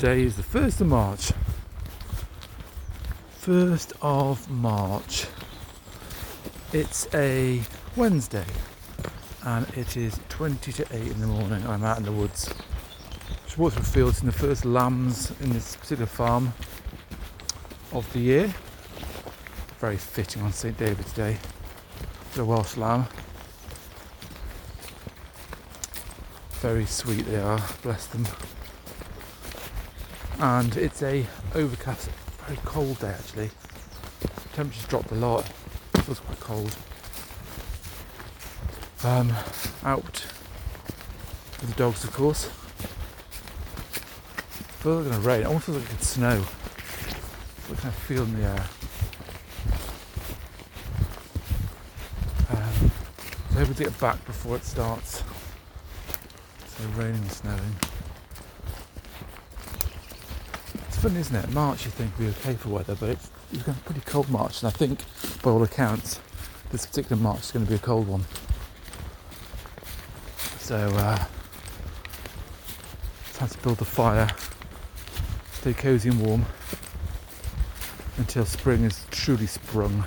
Today is the 1st of March. 1st of March. It's a Wednesday and it is 20 to 8 in the morning. I'm out in the woods. Just walked through fields in the first lambs in this particular farm of the year. Very fitting on St. David's Day. The Welsh lamb. Very sweet they are, bless them. And it's a overcast, very cold day actually. Temperatures dropped a lot. It feels quite cold. Um, out with the dogs, of course. Feels like it's gonna rain. It almost feels like it could snow. What kind of feel in the air? Um, so hoping to get back before it starts. So raining and snowing. It's funny, isn't it? March you think would be okay for weather, but it's, it's been a pretty cold March, and I think, by all accounts, this particular March is going to be a cold one. So, uh, time to build the fire, stay cosy and warm until spring is truly sprung.